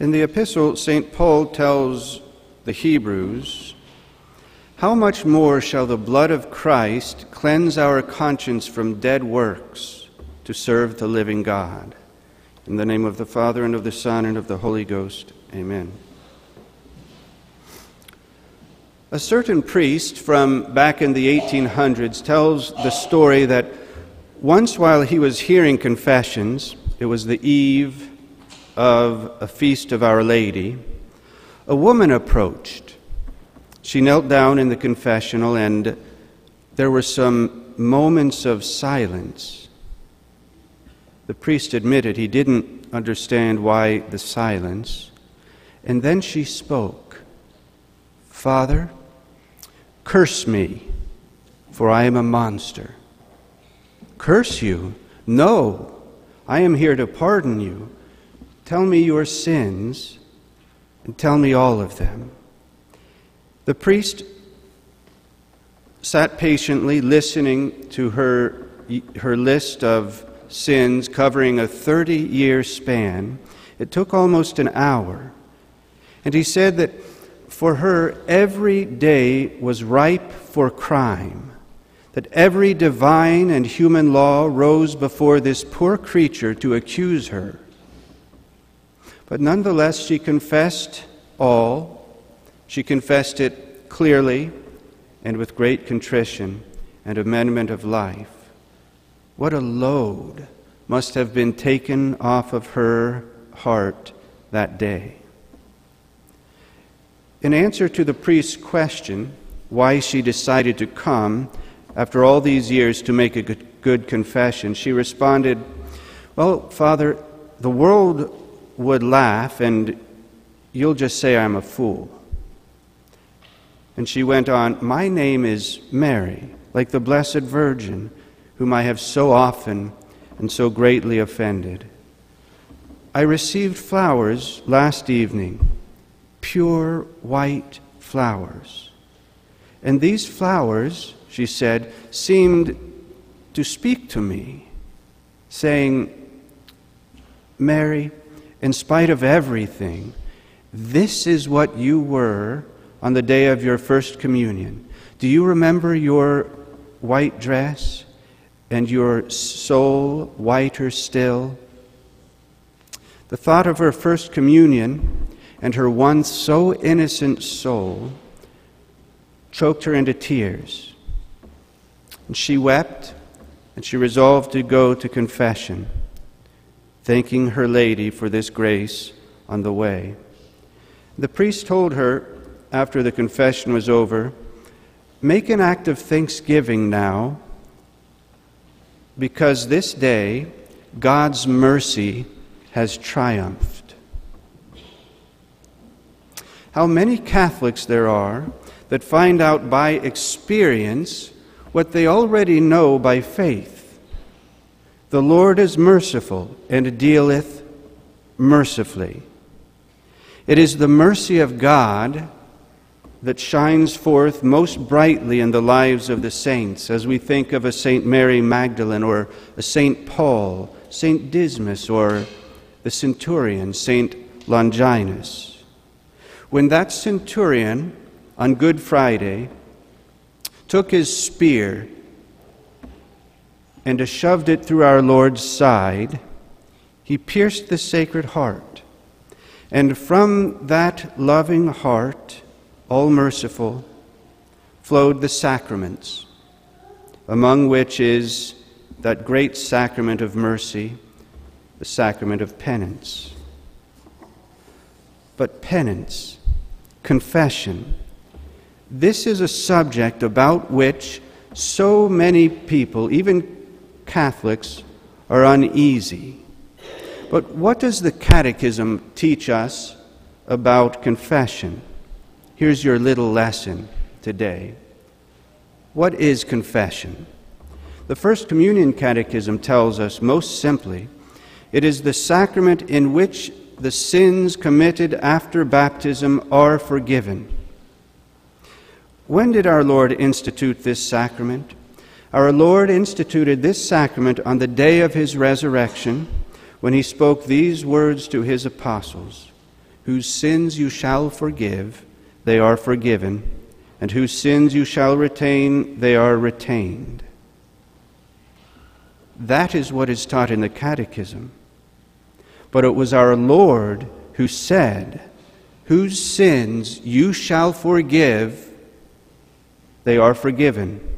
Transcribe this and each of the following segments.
In the epistle, St. Paul tells the Hebrews, How much more shall the blood of Christ cleanse our conscience from dead works to serve the living God? In the name of the Father, and of the Son, and of the Holy Ghost, amen. A certain priest from back in the 1800s tells the story that once while he was hearing confessions, it was the eve of a feast of Our Lady, a woman approached. She knelt down in the confessional, and there were some moments of silence. The priest admitted he didn't understand why the silence. And then she spoke Father, curse me, for I am a monster. Curse you? No, I am here to pardon you. Tell me your sins, and tell me all of them. The priest sat patiently listening to her, her list of sins covering a 30 year span. It took almost an hour. And he said that for her, every day was ripe for crime, that every divine and human law rose before this poor creature to accuse her. But nonetheless, she confessed all. She confessed it clearly and with great contrition and amendment of life. What a load must have been taken off of her heart that day. In answer to the priest's question, why she decided to come after all these years to make a good, confession, she responded, Well, Father, the world would laugh, and you'll just say I'm a fool. And she went on, My name is Mary, like the Blessed Virgin, whom I have so often and so greatly offended. I received flowers last evening, pure white flowers. And these flowers, she said, seemed to speak to me, saying, Mary, in spite of everything, this is what you were on the day of your first communion. Do you remember your white dress and your soul whiter still? The thought of her first communion and her once so innocent soul choked her into tears. And she wept and she resolved to go to confession thanking Our Lady for this grace on the way. The priest told her, after the confession was over, Make an act of thanksgiving now, because this day God's mercy has triumphed. How many Catholics there are that find out by experience what they already know by faith. The Lord is merciful and dealeth mercifully. It is the mercy of God that shines forth most brightly in the lives of the saints as we think of a Saint Mary Magdalene or a Saint Paul, Saint Dismas, or the centurion, Saint Longinus. When that centurion on Good Friday took his spear and shoved it through our Lord's side, he pierced the sacred heart. And from that loving heart, all merciful, flowed the sacraments, among which is that great sacrament of mercy, the sacrament of penance. But penance, confession, this is a subject about which so many people, even Catholics are uneasy. But what does the Catechism teach us about confession? Here's your little lesson today. What is confession? The First Communion Catechism tells us most simply it is the sacrament in which the sins committed after baptism are forgiven. When did our Lord institute this sacrament? Our Lord instituted this sacrament on the day of his resurrection when he spoke these words to his apostles whose sins you shall forgive, they are forgiven, and whose sins you shall retain, they are retained. That is what is taught in the Catechism. But it was our Lord who said, Whose sins you shall forgive, they are forgiven.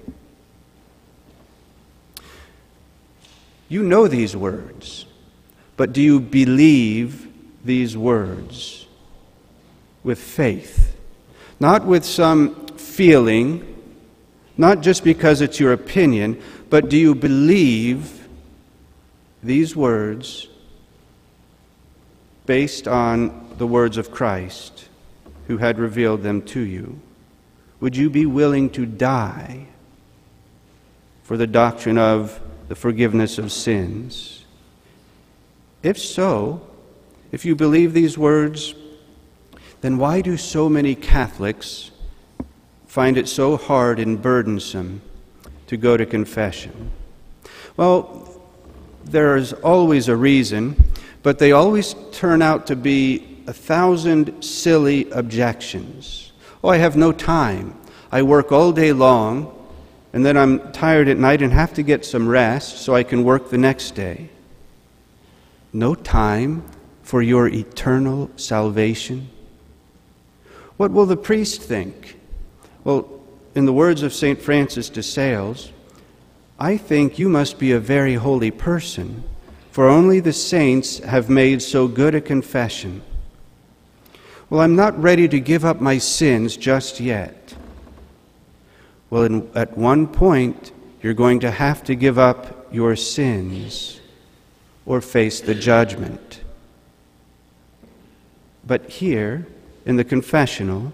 You know these words, but do you believe these words with faith? Not with some feeling, not just because it's your opinion, but do you believe these words based on the words of Christ who had revealed them to you? Would you be willing to die for the doctrine of the forgiveness of sins? If so, if you believe these words, then why do so many Catholics find it so hard and burdensome to go to confession? Well, there is always a reason, but they always turn out to be a thousand silly objections. Oh, I have no time. I work all day long and then I'm tired at night and have to get some rest so I can work the next day. No time for your eternal salvation? What will the priest think? Well, in the words of St. Francis de Sales, I think you must be a very holy person, for only the saints have made so good a confession. Well, I'm not ready to give up my sins just yet. Well, in, at one point, you're going to have to give up your sins or face the judgment. But here, in the confessional,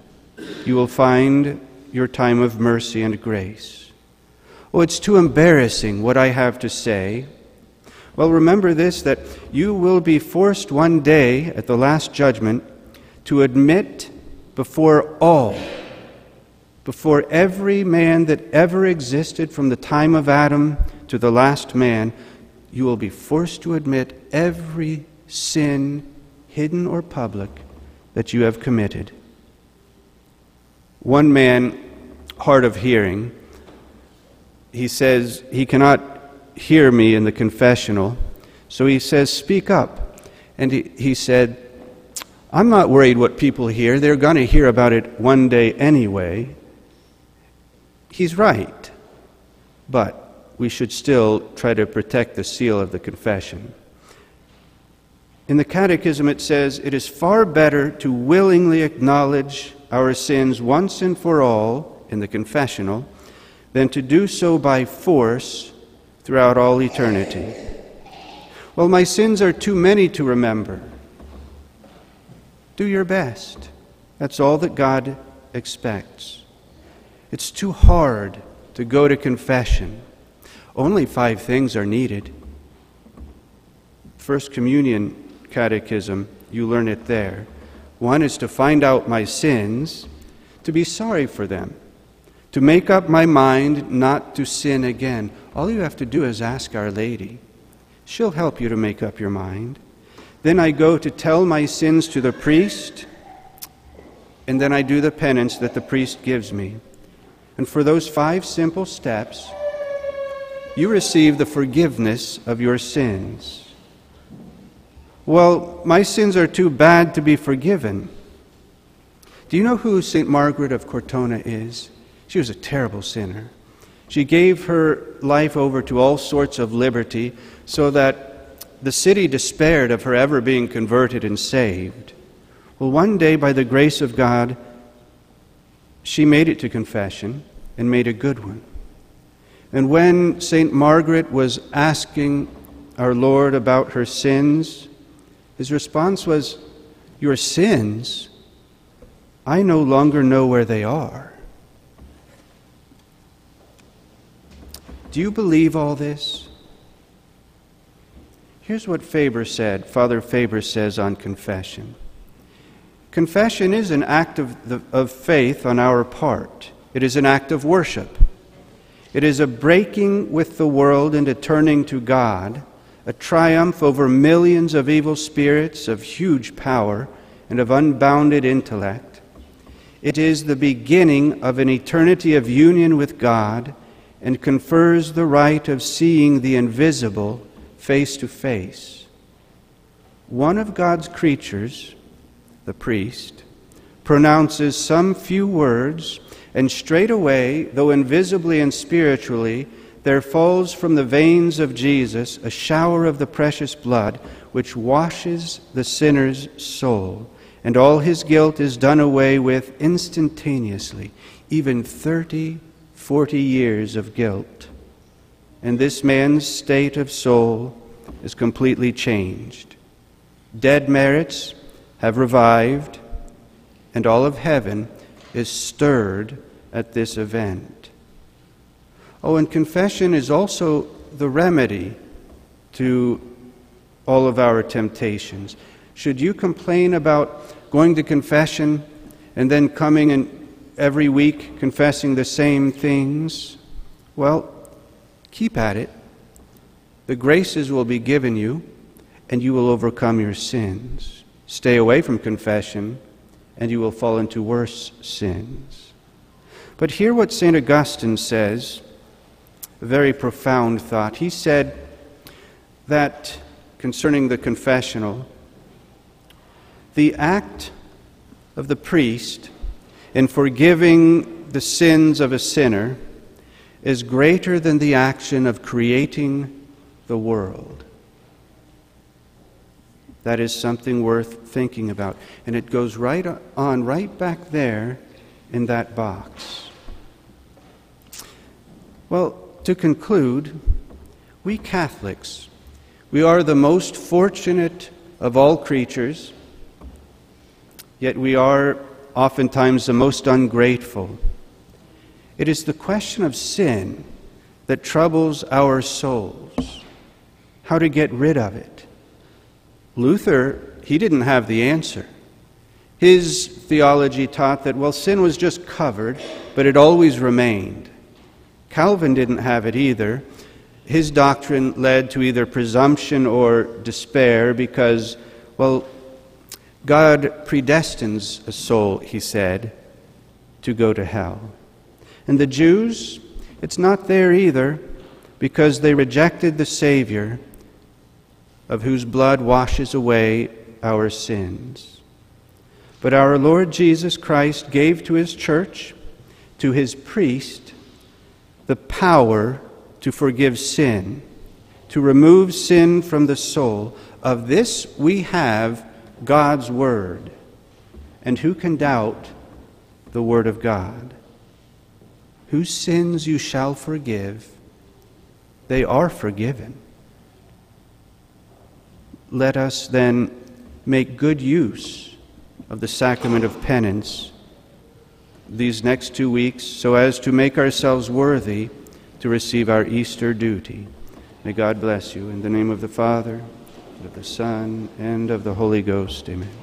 you will find your time of mercy and grace. Oh, it's too embarrassing what I have to say. Well, remember this that you will be forced one day at the last judgment to admit before all before every man that ever existed from the time of Adam to the last man, you will be forced to admit every sin, hidden or public, that you have committed. One man, hard of hearing, he says he cannot hear me in the confessional, so he says, Speak up. And he, he said, I'm not worried what people hear. They're going to hear about it one day anyway he's right, but we should still try to protect the seal of the confession. In the Catechism, it says, It is far better to willingly acknowledge our sins once and for all in the confessional than to do so by force throughout all eternity. Well, my sins are too many to remember. Do your best. That's all that God expects. It's too hard to go to confession. Only five things are needed. First Communion Catechism, you learn it there. One is to find out my sins, to be sorry for them, to make up my mind not to sin again. All you have to do is ask Our Lady. She'll help you to make up your mind. Then I go to tell my sins to the priest, and then I do the penance that the priest gives me. And for those five simple steps, you receive the forgiveness of your sins. Well, my sins are too bad to be forgiven. Do you know who St. Margaret of Cortona is? She was a terrible sinner. She gave her life over to all sorts of liberty so that the city despaired of her ever being converted and saved. Well, one day, by the grace of God, she made it to confession and made a good one. And when St. Margaret was asking our Lord about her sins, his response was, Your sins? I no longer know where they are. Do you believe all this? Here's what Faber said, Father Faber says on confession. Confession is an act of, the, of faith on our part. It is an act of worship. It is a breaking with the world and a turning to God, a triumph over millions of evil spirits of huge power and of unbounded intellect. It is the beginning of an eternity of union with God and confers the right of seeing the invisible face to face. One of God's creatures, the priest, pronounces some few words, and straightway, though invisibly and spiritually, there falls from the veins of Jesus a shower of the precious blood which washes the sinner's soul, and all his guilt is done away with instantaneously, even 30, 40 years of guilt. And this man's state of soul is completely changed. Dead merits have revived, and all of heaven is stirred at this event. Oh, and confession is also the remedy to all of our temptations. Should you complain about going to confession and then coming and every week confessing the same things? Well, keep at it. The graces will be given you, and you will overcome your sins. Stay away from confession, and you will fall into worse sins. But hear what St. Augustine says, a very profound thought. He said that concerning the confessional, the act of the priest in forgiving the sins of a sinner is greater than the action of creating the world. That is something worth thinking about. And it goes right on, right back there in that box. Well, to conclude, we Catholics, we are the most fortunate of all creatures, yet we are oftentimes the most ungrateful. It is the question of sin that troubles our souls, how to get rid of it. Luther, he didn't have the answer. His theology taught that, well, sin was just covered, but it always remained. Calvin didn't have it either. His doctrine led to either presumption or despair because, well, God predestines a soul, he said, to go to hell. And the Jews, it's not there either because they rejected the Savior of whose blood washes away our sins. But our Lord Jesus Christ gave to his church, to his priest, the power to forgive sin, to remove sin from the soul. Of this we have God's Word. And who can doubt the Word of God? Whose sins you shall forgive, they are forgiven. Let us then make good use of the sacrament of penance these next two weeks so as to make ourselves worthy to receive our Easter duty. May God bless you. In the name of the Father, and of the Son, and of the Holy Ghost. Amen.